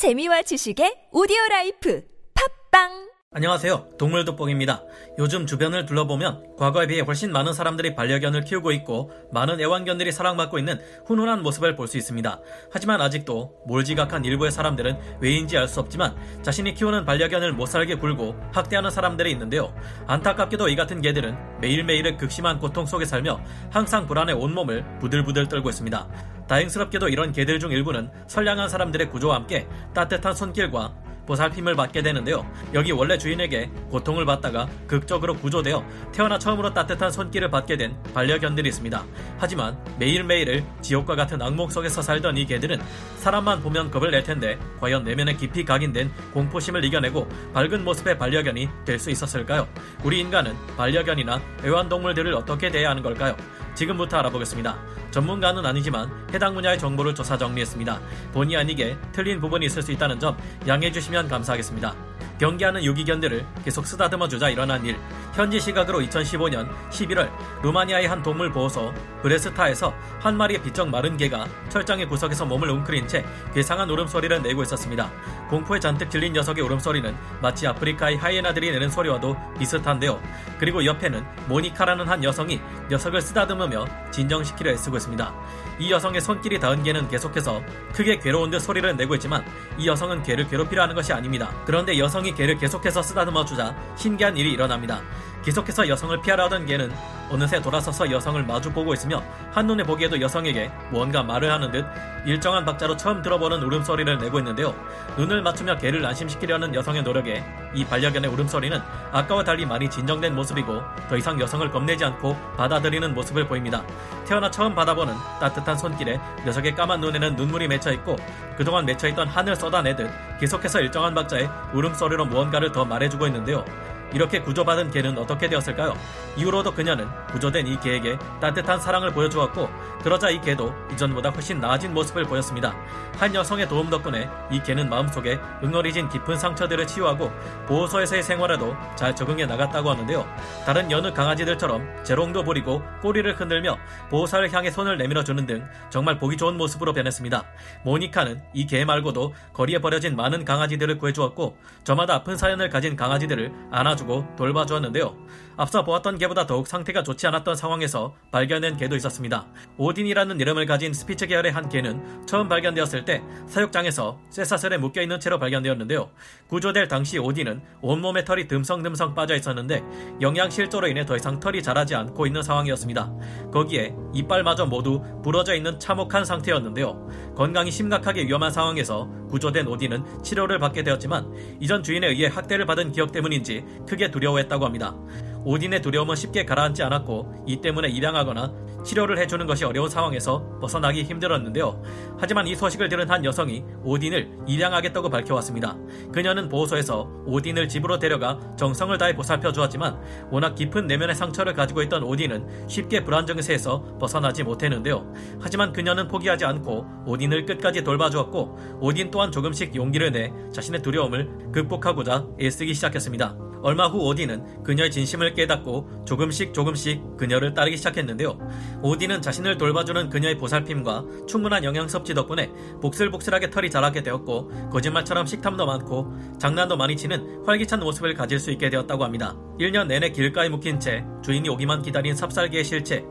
재미와 지식의 오디오 라이프. 팟빵 안녕하세요. 동물 돋보기입니다. 요즘 주변을 둘러보면 과거에 비해 훨씬 많은 사람들이 반려견을 키우고 있고 많은 애완견들이 사랑받고 있는 훈훈한 모습을 볼 수 있습니다. 하지만 아직도 몰지각한 일부의 사람들은 왜인지 알 수 없지만 자신이 키우는 반려견을 못살게 굴고 학대하는 사람들이 있는데요. 안타깝게도 이 같은 개들은 매일매일의 극심한 고통 속에 살며 항상 불안에 온몸을 부들부들 떨고 있습니다. 다행스럽게도 이런 개들 중 일부는 선량한 사람들의 구조와 함께 따뜻한 손길과 보살핌을 받게 되는데요. 여기 원래 주인에게 고통을 받다가 극적으로 구조되어 태어나 처음으로 따뜻한 손길을 받게 된 반려견들이 있습니다. 하지만 매일매일을 지옥과 같은 악몽 속에서 살던 이 개들은 사람만 보면 겁을 낼 텐데 과연 내면에 깊이 각인된 공포심을 이겨내고 밝은 모습의 반려견이 될 수 있었을까요? 우리 인간은 반려견이나 애완동물들을 어떻게 대해야 하는 걸까요? 지금부터 알아보겠습니다. 전문가는 아니지만 해당 분야의 정보를 조사 정리했습니다. 본의 아니게 틀린 부분이 있을 수 있다는 점 양해해 주시면 감사하겠습니다. 경계하는 유기견들을 계속 쓰다듬어 주자 일어난 일. 현지 시각으로 2015년 11월 루마니아의 한 동물 보호소 브레스타에서 한 마리의 비쩍 마른 개가 철장의 구석에서 몸을 웅크린 채 괴상한 울음소리를 내고 있었습니다. 공포에 잔뜩 질린 녀석의 울음소리는 마치 아프리카의 하이에나들이 내는 소리와도 비슷한데요. 그리고 옆에는 모니카라는 한 여성이 녀석을 쓰다듬으며 진정시키려 애쓰고 있습니다. 이 여성의 손길이 닿은 개는 계속해서 크게 괴로운 듯 소리를 내고 있지만 이 여성은 개를 괴롭히려 하는 것이 아닙니다. 그런데 여성이 개를 계속해서 쓰다듬어 주자 신기한 일이 일어납니다. 계속해서 여성을 피하려 하던 개는 어느새 돌아서서 여성을 마주보고 있으며 한눈에 보기에도 여성에게 무언가 말을 하는 듯 일정한 박자로 처음 들어보는 울음소리를 내고 있는데요. 눈을 맞추며 개를 안심시키려는 여성의 노력에 이 반려견의 울음소리는 아까와 달리 많이 진정된 모습이고 더 이상 여성을 겁내지 않고 받아들이는 모습을 보입니다. 태어나 처음 받아보는 따뜻한 손길에 녀석의 까만 눈에는 눈물이 맺혀있고 그동안 맺혀있던 한을 쏟아내듯 계속해서 일정한 박자의 울음소리로 무언가를 더 말해주고 있는데요. 이렇게 구조받은 개는 어떻게 되었을까요? 이후로도 그녀는 구조된 이 개에게 따뜻한 사랑을 보여주었고 그러자 이 개도 이전보다 훨씬 나아진 모습을 보였습니다. 한 여성의 도움 덕분에 이 개는 마음속에 응어리진 깊은 상처들을 치유하고 보호소에서의 생활에도 잘 적응해 나갔다고 하는데요. 다른 여느 강아지들처럼 재롱도 부리고 꼬리를 흔들며 보호사를 향해 손을 내밀어 주는 등 정말 보기 좋은 모습으로 변했습니다. 모니카는 이 개 말고도 거리에 버려진 많은 강아지들을 구해주었고 저마다 아픈 사연을 가진 강아지들을 안아주 고 돌봐주었는데요. 앞서 보았던 개보다 더욱 상태가 좋지 않았던 상황에서 발견된 개도 있었습니다. 오딘이라는 이름을 가진 스피츠 계열의 한 개는 처음 발견되었을 때 사육장에서 쇠사슬에 묶여있는 채로 발견되었는데요. 구조될 당시 오딘은 온몸에 털이 듬성듬성 빠져 있었는데 영양실조로 인해 더 이상 털이 자라지 않고 있는 상황이었습니다. 거기에 이빨마저 모두 부러져 있는 참혹한 상태였는데요. 건강이 심각하게 위험한 상황에서 구조된 오딘은 치료를 받게 되었지만 이전 주인에 의해 학대를 받은 기억 때문인지 크게 두려워했다고 합니다. 오딘의 두려움은 쉽게 가라앉지 않았고 이 때문에 입양하거나 치료를 해주는 것이 어려운 상황에서 벗어나기 힘들었는데요. 하지만 이 소식을 들은 한 여성이 오딘을 입양하겠다고 밝혀왔습니다. 그녀는 보호소에서 오딘을 집으로 데려가 정성을 다해 보살펴 주었지만 워낙 깊은 내면의 상처를 가지고 있던 오딘은 쉽게 불안정세에서 벗어나지 못했는데요. 하지만 그녀는 포기하지 않고 오딘을 끝까지 돌봐주었고 오딘 또한 조금씩 용기를 내 자신의 두려움을 극복하고자 애쓰기 시작했습니다. 얼마 후 오딘은 그녀의 진심을 깨닫고 조금씩 조금씩 그녀를 따르기 시작했는데요. 오딘은 자신을 돌봐주는 그녀의 보살핌과 충분한 영양 섭취 덕분에 복슬복슬하게 털이 자라게 되었고 거짓말처럼 식탐도 많고 장난도 많이 치는 활기찬 모습을 가질 수 있게 되었다고 합니다. 1년 내내 길가에 묵힌 채 주인이 오기만 기다린 삽살개의 실체.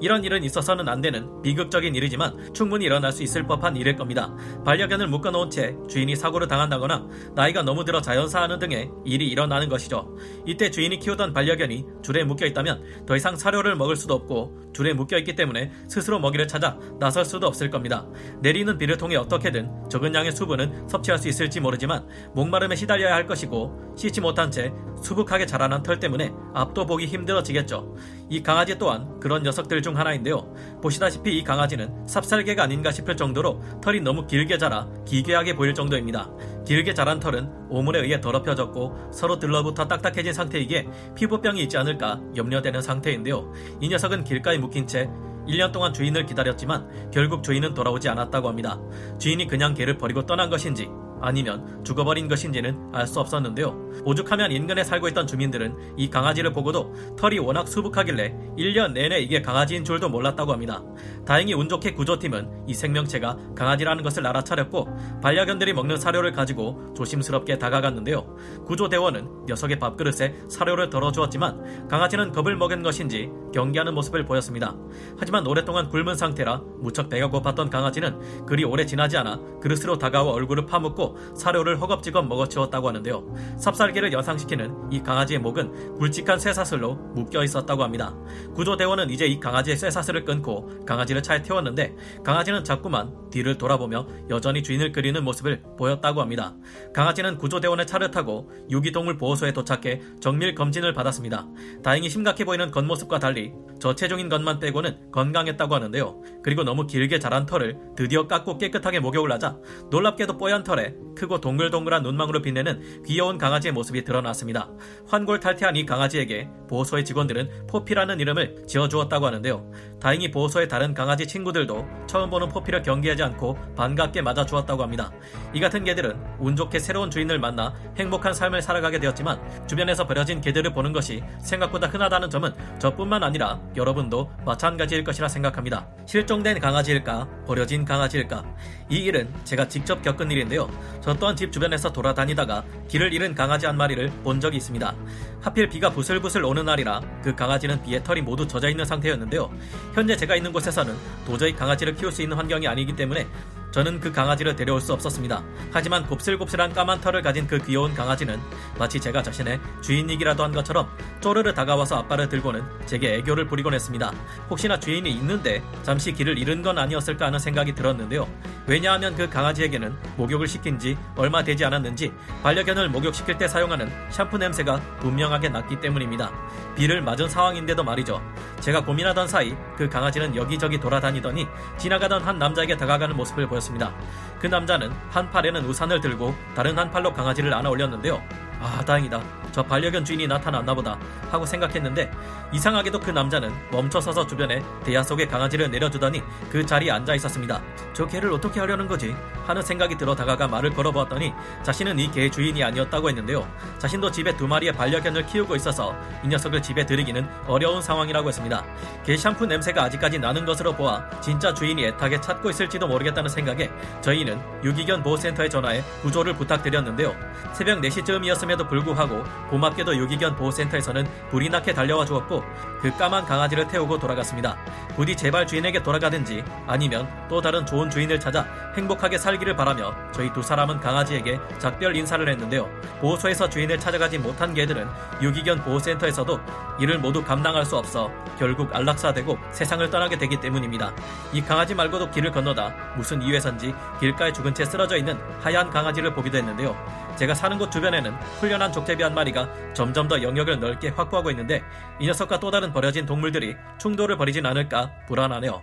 이런 일은 있어서는 안 되는 비극적인 일이지만 충분히 일어날 수 있을 법한 일일 겁니다. 반려견을 묶어놓은 채 주인이 사고를 당한다거나 나이가 너무 들어 자연사하는 등의 일이 일어나는 것이죠. 이때 주인이 키우던 반려견이 줄에 묶여 있다면 더 이상 사료를 먹을 수도 없고 줄에 묶여 있기 때문에 스스로 먹이를 찾아 나설 수도 없을 겁니다. 내리는 비를 통해 어떻게든 적은 양의 수분은 섭취할 수 있을지 모르지만 목마름에 시달려야 할 것이고 씻지 못한 채 수북하게 자라난 털 때문에 앞도 보기 힘들어지겠죠. 이 강아지 또한 그런 녀석들 중 하나인데요. 보시다시피 이 강아지는 삽살개가 아닌가 싶을 정도로 털이 너무 길게 자라 기괴하게 보일 정도입니다. 길게 자란 털은 오물에 의해 더럽혀졌고 서로 들러붙어 딱딱해진 상태이기에 피부병이 있지 않을까 염려되는 상태인데요. 이 녀석은 길가에 묶인 채 1년 동안 주인을 기다렸지만 결국 주인은 돌아오지 않았다고 합니다. 주인이 그냥 개를 버리고 떠난 것인지 아니면 죽어버린 것인지는 알 수 없었는데요. 오죽하면 인근에 살고 있던 주민들은 이 강아지를 보고도 털이 워낙 수북하길래 1년 내내 이게 강아지인 줄도 몰랐다고 합니다. 다행히 운 좋게 구조팀은 이 생명체가 강아지라는 것을 알아차렸고 반려견들이 먹는 사료를 가지고 조심스럽게 다가갔는데요. 구조대원은 녀석의 밥그릇에 사료를 덜어주었지만 강아지는 겁을 먹은 것인지 경계하는 모습을 보였습니다. 하지만 오랫동안 굶은 상태라 무척 배가 고팠던 강아지는 그리 오래 지나지 않아 그릇으로 다가와 얼굴을 파묻 고 사료를 허겁지겁 먹어치웠다고 하는데요. 삽살개를 연상시키는 이 강아지의 목은 굵직한 쇠사슬로 묶여 있었다고 합니다. 구조대원은 이제 이 강아지의 쇠사슬을 끊고 강아지를 차에 태웠는데 강아지는 자꾸만 뒤를 돌아보며 여전히 주인을 그리는 모습을 보였다고 합니다. 강아지는 구조대원의 차를 타고 유기동물 보호소에 도착해 정밀 검진을 받았습니다. 다행히 심각해 보이는 겉모습과 달리 저체중인 것만 빼고는 건강했다고 하는데요. 그리고 너무 길게 자란 털을 드디어 깎고 깨끗하게 목욕을 하자 놀랍게도 뽀얀 털에 크고 동글동글한 눈망울을 빛내는 귀여운 강아지의 모습이 드러났습니다. 환골탈태한 이 강아지에게 보호소의 직원들은 포피라는 이름을 지어주었다고 하는데요. 다행히 보호소의 다른 강아지 친구들도 처음 보는 포피를 경계하지 않고 반갑게 맞아주었다고 합니다. 이 같은 개들은 운 좋게 새로운 주인을 만나 행복한 삶을 살아가게 되었지만 주변에서 버려진 개들을 보는 것이 생각보다 흔하다는 점은 저뿐만 아니라 여러분도 마찬가지일 것이라 생각합니다. 실종된 강아지일까 버려진 강아지일까 이 일은 제가 직접 겪은 일인데요. 저 또한 집 주변에서 돌아다니다가 길을 잃은 강아지 한 마리를 본 적이 있습니다. 하필 비가 부슬부슬 오는 날이라 그 강아지는 비에 털이 모두 젖어 있는 상태였는데요. 현재 제가 있는 곳에서는 도저히 강아지를 키울 수 있는 환경이 아니기 때문에 저는 그 강아지를 데려올 수 없었습니다. 하지만 곱슬곱슬한 까만 털을 가진 그 귀여운 강아지는 마치 제가 자신의 주인이기라도 한 것처럼 쪼르르 다가와서 앞발을 들고는 제게 애교를 부리곤 했습니다. 혹시나 주인이 있는데 잠시 길을 잃은 건 아니었을까 하는 생각이 들었는데요. 왜냐하면 그 강아지에게는 목욕을 시킨 지 얼마 되지 않았는지 반려견을 목욕시킬 때 사용하는 샴푸 냄새가 분명하게 났기 때문입니다. 비를 맞은 상황인데도 말이죠. 제가 고민하던 사이 그 강아지는 여기저기 돌아다니더니 지나가던 한 남자에게 다가가는 모습을 보였습니다. 보였습니다. 그 남자는 한 팔에는 우산을 들고 다른 한 팔로 강아지를 안아 올렸는데요. 아, 다행이다. 저 반려견 주인이 나타났나 보다 하고 생각했는데 이상하게도 그 남자는 멈춰서서 주변에 대야 속에 강아지를 내려주더니 그 자리에 앉아 있었습니다. 저 개를 어떻게 하려는 거지? 하는 생각이 들어 다가가 말을 걸어보았더니 자신은 이 개의 주인이 아니었다고 했는데요. 자신도 집에 두 마리의 반려견을 키우고 있어서 이 녀석을 집에 들이기는 어려운 상황이라고 했습니다. 개 샴푸 냄새가 아직까지 나는 것으로 보아 진짜 주인이 애타게 찾고 있을지도 모르겠다는 생각에 저희는 유기견 보호센터에 전화해 구조를 부탁드렸는데요. 새벽 4시쯤이었 음에도 불구하고 고맙게도 유기견 보호센터에서는 불이 나게 달려와 주었고 그 까만 강아지를 태우고 돌아갔습니다. 부디 제발 주인에게 돌아가든지 아니면 또 다른 좋은 주인을 찾아 행복하게 살기를 바라며 저희 두 사람은 강아지에게 작별 인사를 했는데요. 보호소에서 주인을 찾아가지 못한 개들은 유기견 보호센터에서도 이를 모두 감당할 수 없어 결국 안락사되고 세상을 떠나게 되기 때문입니다. 이 강아지 말고도 길을 건너다 무슨 이유에선지 길가에 죽은 채 쓰러져 있는 하얀 강아지를 보기도 했는데요. 제가 사는 곳 주변에는 훈련한 족제비 한 마리가 점점 더 영역을 넓게 확보하고 있는데 이 녀석과 또 다른 버려진 동물들이 충돌을 벌이진 않을까 불안하네요.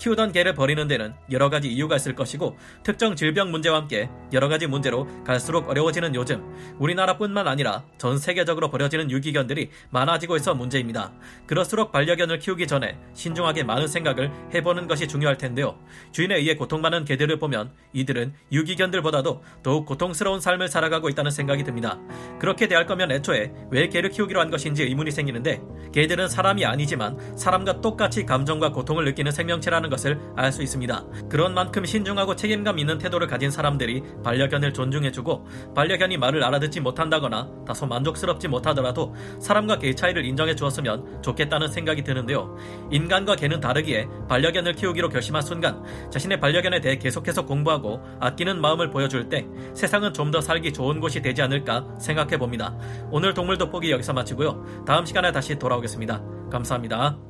키우던 개를 버리는 데는 여러 가지 이유가 있을 것이고 특정 질병 문제와 함께 여러 가지 문제로 갈수록 어려워지는 요즘 우리나라뿐만 아니라 전 세계적으로 버려지는 유기견들이 많아지고 있어 문제입니다. 그럴수록 반려견을 키우기 전에 신중하게 많은 생각을 해보는 것이 중요할 텐데요. 주인에 의해 고통받는 개들을 보면 이들은 유기견들보다도 더욱 고통스러운 삶을 살아가고 있다는 생각이 듭니다. 그렇게 대할 거면 애초에 왜 개를 키우기로 한 것인지 의문이 생기는데 개들은 사람이 아니지만 사람과 똑같이 감정과 고통을 느끼는 생명체라 는 것을 알 수 있습니다. 그런 만큼 신중하고 책임감 있는 태도를 가진 사람들이 반려견을 존중해주고 반려견이 말을 알아듣지 못한다거나 다소 만족스럽지 못하더라도 사람과 개의 차이를 인정해 주었으면 좋겠다는 생각이 드는데요. 인간과 개는 다르기에 반려견을 키우기로 결심한 순간 자신의 반려견에 대해 계속해서 공부하고 아끼는 마음을 보여줄 때 세상은 좀 더 살기 좋은 곳이 되지 않을까 생각해 봅니다. 오늘 동물 돋보기 여기서 마치고요. 다음 시간에 다시 돌아오겠습니다. 감사합니다.